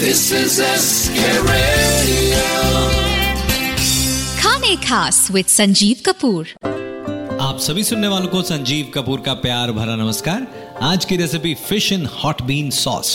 This is SK Radio. खाने खास with Sanjeev Kapoor. आप सभी सुनने वालों को संजीव कपूर का प्यार भरा नमस्कार। आज की recipe fish in hot bean sauce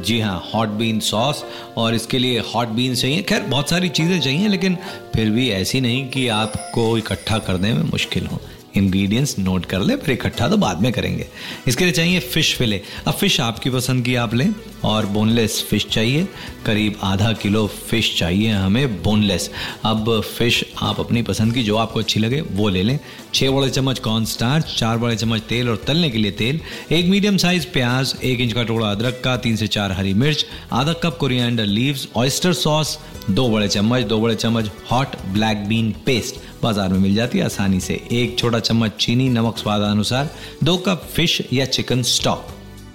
जी हाँ हॉट बीन सॉस और इसके लिए हॉट बीन चाहिए। खैर बहुत सारी चीज़ें चाहिए लेकिन फिर भी ऐसी नहीं कि आपको इकट्ठा करने में मुश्किल हो। इंग्रेडिएंट्स नोट कर ले, फिर इकट्ठा तो बाद में करेंगे। इसके लिए चाहिए फ़िश फिले अब फ़िश आपकी पसंद की आप लें, और बोनलेस फ़िश चाहिए। करीब आधा किलो फ़िश चाहिए हमें बोनलेस अब फ़िश आप अपनी पसंद की जो आपको अच्छी लगे, वो ले लें। छः बड़े चम्मच कॉर्न स्टार्च चार बड़े चम्मच तेल और तलने के लिए तेल। एक मीडियम साइज़ प्याज, एक इंच का टुकड़ा अदरक का, तीन से चार हरी मिर्च, आधा cup coriander leaves oyster sauce दो बड़े चम्मच, दो बड़े चम्मच हॉट ब्लैक बीन पेस्ट बाज़ार में मिल जाती है आसानी से। एक छोटा चम्मच चीनी नमक स्वादानुसार, दो कप फ़िश या चिकन स्टॉक।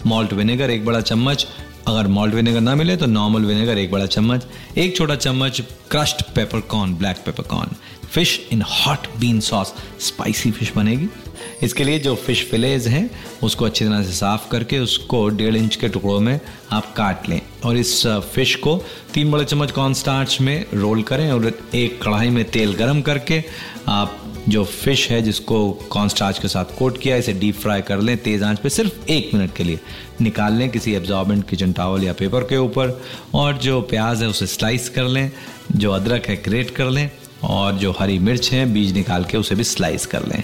मॉल्ट विनेगर एक बड़ा चम्मच अगर मॉल्ट विनेगर ना मिले तो नॉर्मल विनेगर एक बड़ा चम्मच, एक छोटा चम्मच crushed peppercorn black peppercorn fish in hot bean sauce spicy fish बनेगी। इसके लिए जो फ़िश फिलेज हैं, उसको अच्छी तरह से साफ़ करके उसको डेढ़ इंच के टुकड़ों में आप काट लें। और इस फ़िश को तीन बड़े चम्मच कॉर्न स्टार्च में रोल करें और एक कढ़ाई में तेल गरम करके आप जो फ़िश है जिसको कॉन्स्टार्च के साथ कोट किया, इसे डीप फ्राई कर लें तेज़ आँच पे सिर्फ़ एक मिनट के लिए। निकाल लें किसी एब्जॉर्बेंट किचन टावल या पेपर के ऊपर और जो प्याज है उसे स्लाइस कर लें, जो अदरक है ग्रेट कर लें और जो हरी मिर्च है, बीज निकाल के उसे भी स्लाइस कर लें।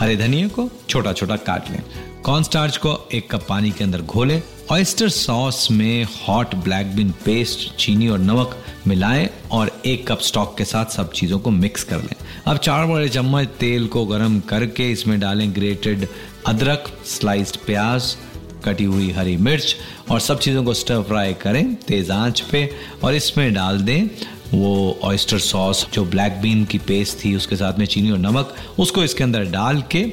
हरे धनिया को छोटा छोटा काट लें। कॉर्न स्टार्च को एक कप पानी के अंदर घोलें। ऑयस्टर सॉस में हॉट ब्लैक बीन पेस्ट चीनी और नमक मिलाएँ और एक कप स्टॉक के साथ सब चीज़ों को मिक्स कर लें। अब चार बड़े चम्मच तेल को गर्म करके इसमें डालें ग्रेटेड अदरक स्लाइस्ड प्याज, कटी हुई हरी मिर्च और सब चीज़ों को स्टर फ्राई करें तेज़ आँच पे और इसमें डाल दें वो ऑयस्टर सॉस जो ब्लैक बीन की पेस्ट थी, उसके साथ में चीनी और नमक, उसको इसके अंदर डाल के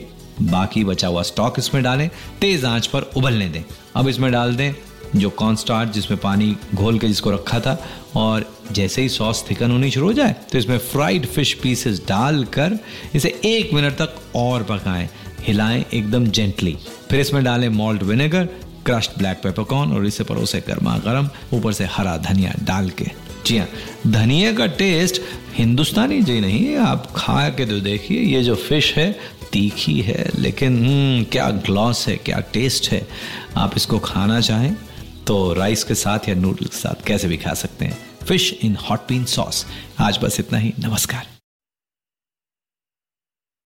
बाकी बचा हुआ स्टॉक इसमें डालें, तेज आँच पर उबलने दें। अब इसमें डाल दें जो कॉर्न जिसमें पानी घोल के जिसको रखा था, और जैसे ही सॉस थिकन होनी शुरू हो जाए तो इसमें फ्राइड फ़िश पीसेस डालकर इसे एक मिनट तक और पकाएँ। हिलाएँ एकदम जेंटली फिर इसमें डालें malt vinegar crushed black peppercorn और इसे परोसे गर्मा गर्म ऊपर से हरा धनिया डाल के। जी हाँ धनिया का टेस्ट हिंदुस्तानी जी नहीं आप खा के तो देखिए ये जो फ़िश है तीखी है लेकिन हम्म, क्या ग्लॉस है क्या टेस्ट है। आप इसको खाना चाहें तो राइस के साथ या नूडल्स के साथ कैसे भी खा सकते हैं। Fish in hot bean sauce आज बस इतना ही नमस्कार।